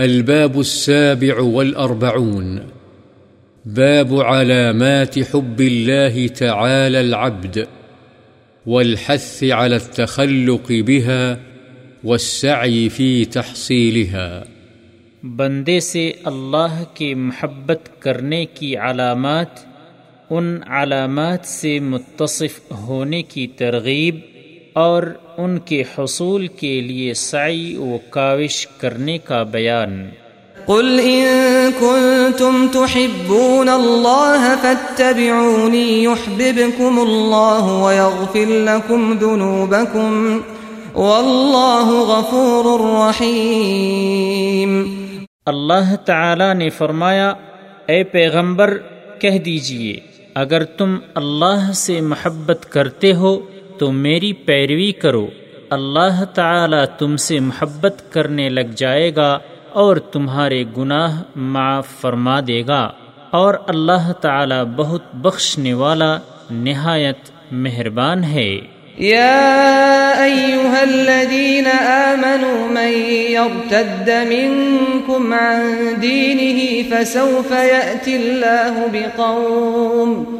الباب السابع والأربعون. باب علامات حب الله تعالى العبد والحث على التخلق بها والسعي في تحصيلها. بندے سے اللہ کی محبت کرنے کی علامات، ان علامات سے متصف ہونے کی ترغیب اور ان کے حصول کے لیے سعی و کاوش کرنے کا بیان۔ قل إن كنتم تحبون الله فاتبعوني يحببكم الله ويغفر لكم ذنوبكم والله غفور رحيم۔ اللہ تعالی نے فرمایا اے پیغمبر کہہ دیجیے اگر تم اللہ سے محبت کرتے ہو تو میری پیروی کرو۔ اللہ تعالی تم سے محبت کرنے لگ جائے گا اور تمہارے گناہ معاف فرما دے گا۔ اور اللہ تعالی بہت بخشنے والا نہایت مہربان ہے۔ يا أيها الذين آمنوا من يرتد منكم عن دينه فسوف يأتي الله بقوم۔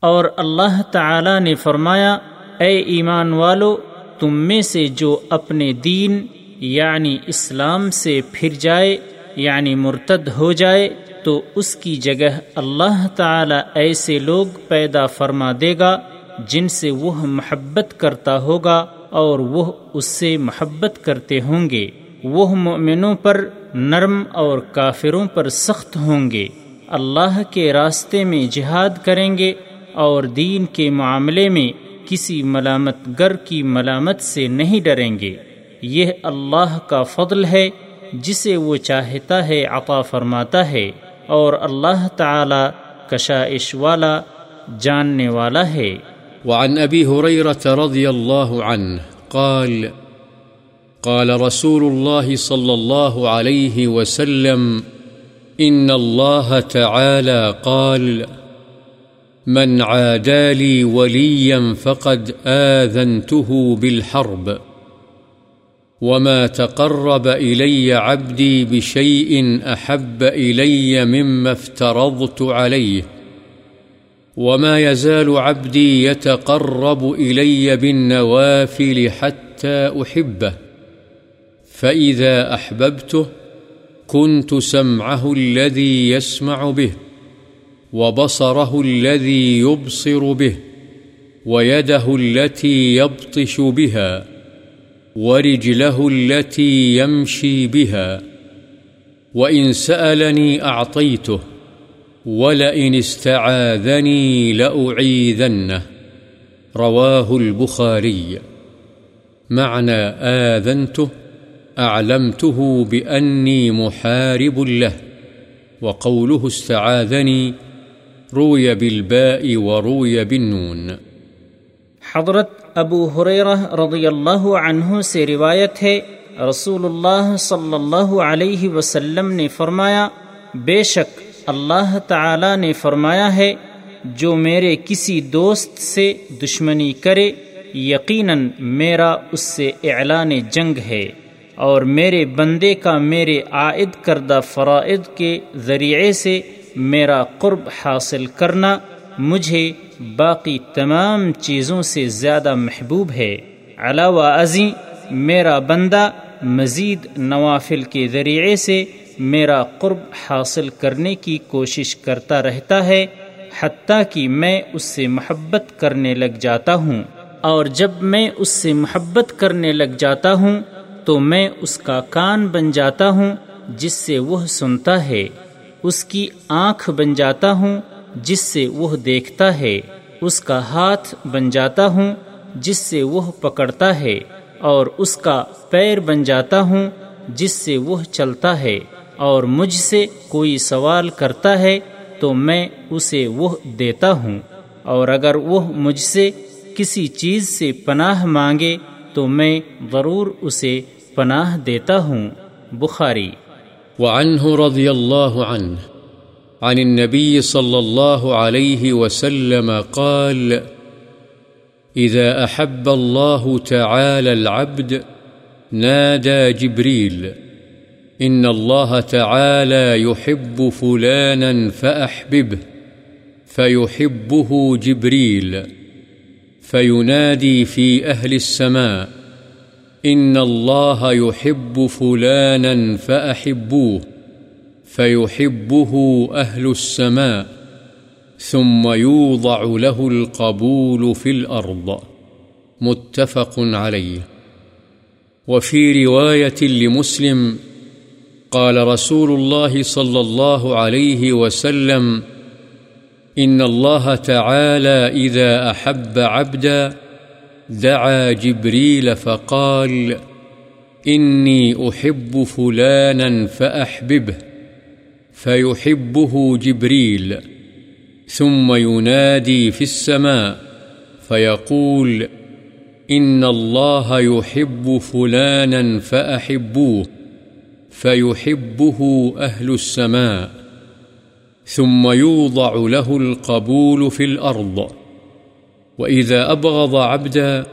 اور اللہ تعالی نے فرمایا، اے ایمان والو، تم میں سے جو اپنے دین یعنی اسلام سے پھر جائے یعنی مرتد ہو جائے، تو اس کی جگہ اللہ تعالی ایسے لوگ پیدا فرما دے گا، جن سے وہ محبت کرتا ہوگا اور وہ اس سے محبت کرتے ہوں گے۔ وہ مومنوں پر نرم اور کافروں پر سخت ہوں گے۔ اللہ کے راستے میں جہاد کریں گے اور دین کے معاملے میں کسی ملامت گر کی ملامت سے نہیں ڈریں گے۔ یہ اللہ کا فضل ہے، جسے وہ چاہتا ہے، عطا فرماتا ہے۔ اور اللہ تعالی کشائش والا، جاننے والا ہے۔ وعن أبي هريرة رضي الله عنه قال قال رسول الله صلى الله عليه وسلم إن الله تعالى قال من عادى لي وليا فقد آذنته بالحرب. وما تقرب إلي عبدي بشيء أحب إلي مما افترضت عليه. وما يزال عبدي يتقرب إلي بالنوافل حتى أحبه. فإذا أحببته كنت سمعه الذي يسمع به. وبصره الذي يبصر به ويده التي يبطش بها ورجله التي يمشي بها وإن سألني أعطيته ولئن استعاذني لأعيذنه. رواه البخاري. معنى آذنته، أعلمته بأني محارب له، وقوله استعاذني روي بالباء وروي بالنون. حضرت ابو حریرہ رضی اللہ عنہ سے روایت ہے رسول اللہ صلی اللہ علیہ وسلم نے فرمایا، بے شک اللہ تعالی نے فرمایا ہے، جو میرے کسی دوست سے دشمنی کرے، یقیناً میرا اس سے اعلان جنگ ہے اور میرے بندے کا میرے عائد کردہ فرائض کے ذریعے سے میرا قرب حاصل کرنا مجھے باقی تمام چیزوں سے زیادہ محبوب ہے۔ علاوہ ازیں، میرا بندہ مزید نوافل کے ذریعے سے میرا قرب حاصل کرنے کی کوشش کرتا رہتا ہے، حتیٰ کہ میں اس سے محبت کرنے لگ جاتا ہوں۔ اور جب میں اس سے محبت کرنے لگ جاتا ہوں، تو میں اس کا کان بن جاتا ہوں، جس سے وہ سنتا ہے۔ اس کی آنکھ بن جاتا ہوں جس سے وہ دیکھتا ہے، اس کا ہاتھ بن جاتا ہوں جس سے وہ پکڑتا ہے، اور اس کا پیر بن جاتا ہوں جس سے وہ چلتا ہے۔ اور مجھ سے کوئی سوال کرتا ہے تو میں اسے وہ دیتا ہوں۔ اور اگر وہ مجھ سے کسی چیز سے پناہ مانگے تو میں ضرور اسے پناہ دیتا ہوں۔ بخاری وعنه رضي الله عنه عن النبي صلى الله عليه وسلم قال إذا أحب الله تعالى العبد، نادى جبريل إن الله تعالى يحب فلانا فأحببه فيحبه جبريل فينادي في أهل السماء إن الله يحب فلانا فأحبوه فيحبه أهل السماء ثم يوضع له القبول في الأرض متفق عليه وفي رواية لمسلم قال رسول الله صلى الله عليه وسلم إن الله تعالى إذا أحب عبدا دعا جبريل فقال، إني أحب فلانا فأحببه فيحبه جبريل ثم ينادي في السماء، فيقول، إن الله يحب فلانا فأحبوه فيحبه أهل السماء. ثم يوضع له القبول في الأرض. وإذا أبغض عبدا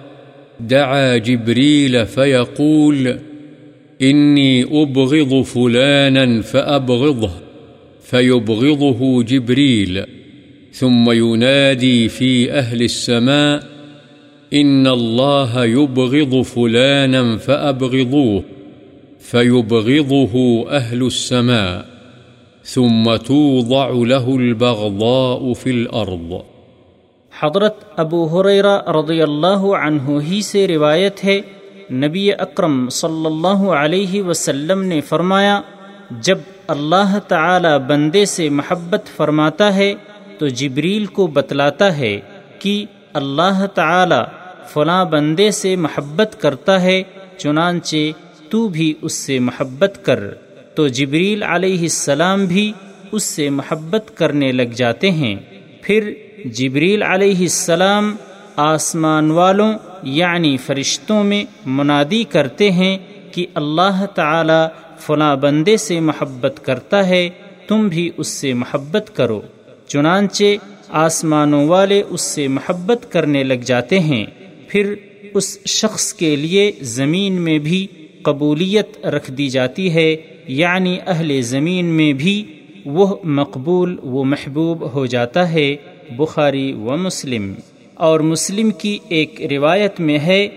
دعا جبريل فيقول إني أبغض فلانا فأبغضه فيبغضه جبريل ثم ينادي في أهل السماء إن الله يبغض فلانا فأبغضوه فيبغضه أهل السماء ثم توضع له البغضاء في الأرض حضرت ابو حریرہ رضی اللہ عنہ ہی سے روایت ہے، نبی اکرم صلی اللہ علیہ وسلم نے فرمایا، جب اللہ تعالی بندے سے محبت فرماتا ہے تو جبریل کو بتلاتا ہے کہ اللہ تعالی فلاں بندے سے محبت کرتا ہے، چنانچہ تو بھی اس سے محبت کر۔ تو جبریل علیہ السلام بھی اس سے محبت کرنے لگ جاتے ہیں۔ پھر جبریل علیہ السلام آسمان والوں یعنی فرشتوں میں منادی کرتے ہیں کہ اللہ تعالی فلاں بندے سے محبت کرتا ہے، تم بھی اس سے محبت کرو۔ چنانچہ آسمانوں والے اس سے محبت کرنے لگ جاتے ہیں۔ پھر اس شخص کے لیے زمین میں بھی قبولیت رکھ دی جاتی ہے یعنی اہل زمین میں بھی وہ مقبول و محبوب ہو جاتا ہے، بخاری و مسلم۔ اور مسلم کی ایک روایت میں ہے،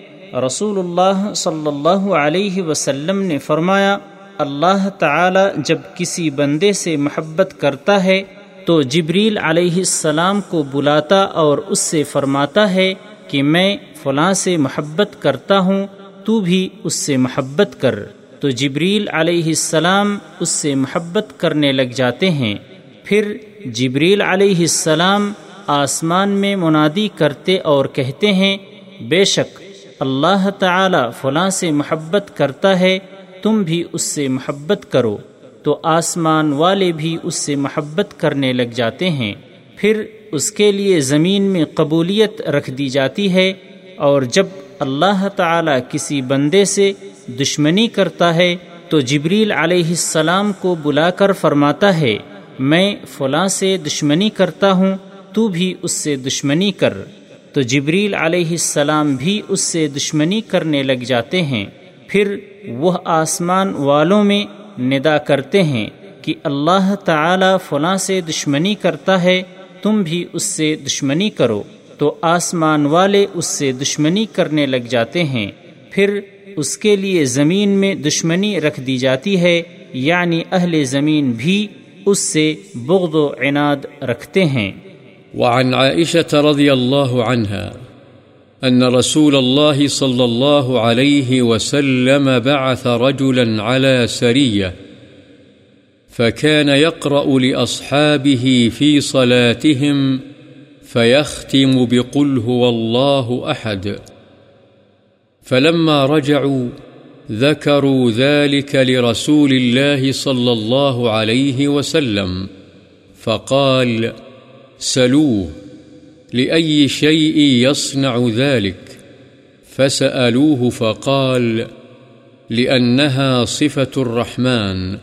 رسول اللہ صلی اللہ علیہ وسلم نے فرمایا، اللہ تعالی جب کسی بندے سے محبت کرتا ہے، تو جبریل علیہ السلام کو بلاتا اور اس سے فرماتا ہے کہ میں فلاں سے محبت کرتا ہوں، تو بھی اس سے محبت کر۔ تو جبریل علیہ السلام اس سے محبت کرنے لگ جاتے ہیں۔ پھر جبریل علیہ السلام آسمان میں منادی کرتے اور کہتے ہیں، بے شک اللہ تعالی فلاں سے محبت کرتا ہے، تم بھی اس سے محبت کرو۔ تو آسمان والے بھی اس سے محبت کرنے لگ جاتے ہیں۔ پھر اس کے لیے زمین میں قبولیت رکھ دی جاتی ہے اور جب اللہ تعالی کسی بندے سے دشمنی کرتا ہے تو جبریل علیہ السلام کو بلا کر فرماتا ہے، میں فلاں سے دشمنی کرتا ہوں، تو بھی اس سے دشمنی کر۔ تو جبریل علیہ السلام بھی اس سے دشمنی کرنے لگ جاتے ہیں۔ پھر وہ آسمان والوں میں ندا کرتے ہیں کہ اللہ تعالی فلاں سے دشمنی کرتا ہے، تم بھی اس سے دشمنی کرو۔ تو آسمان والے اس سے دشمنی کرنے لگ جاتے ہیں۔ پھر اس کے لیے زمین میں دشمنی رکھ دی جاتی ہے یعنی اہل زمین بھی اس سے بغض و عناد رکھتے ہیں۔ وعن عائشة رضي الله عنها أن رسول الله صلى الله عليه وسلم بعث رجلا على سرية فكان يقرأ لأصحابه في صلاتهم فيختم بقل هو الله أحد. فلما رجعوا ذكروا ذلك لرسول الله صلى الله عليه وسلم. فقال، سلوه، لأي شيء يصنع ذلك؟ فسألوه فقال، لأنها صفة الرحمن،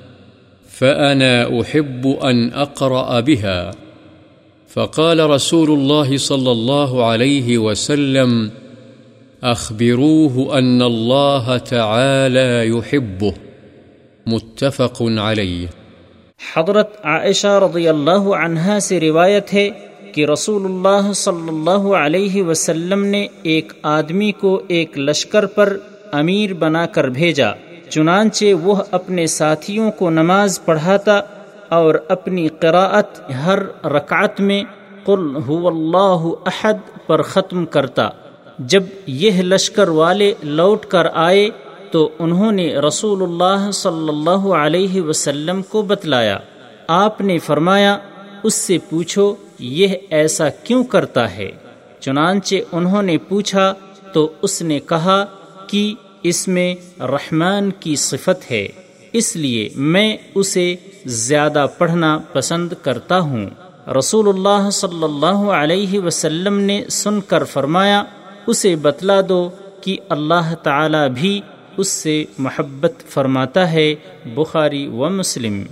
فأنا أحب أن أقرأ بها. فقال رسول الله صلى الله عليه وسلم، أخبروه أن الله تعالى يحبه. متفق عليه. حضرت عائشہ رضی اللہ عنہا سے روایت ہے کہ رسول اللہ صلی اللہ علیہ وسلم نے ایک آدمی کو ایک لشکر پر امیر بنا کر بھیجا، چنانچہ وہ اپنے ساتھیوں کو نماز پڑھاتا اور اپنی قراءت ہر رکعت میں قل هو اللہ احد پر ختم کرتا۔ جب یہ لشکر والے لوٹ کر آئے تو انہوں نے رسول اللہ صلی اللہ علیہ وسلم کو بتلایا۔ آپ نے فرمایا، اس سے پوچھو، یہ ایسا کیوں کرتا ہے؟ چنانچہ انہوں نے پوچھا تو اس نے کہا کہ اس میں رحمان کی صفت ہے۔ اس لیے میں اسے زیادہ پڑھنا پسند کرتا ہوں۔ رسول اللہ صلی اللہ علیہ وسلم نے سن کر فرمایا، اسے بتلا دو کہ اللہ تعالی بھی اس سے محبت فرماتا ہے، بخاری و مسلم۔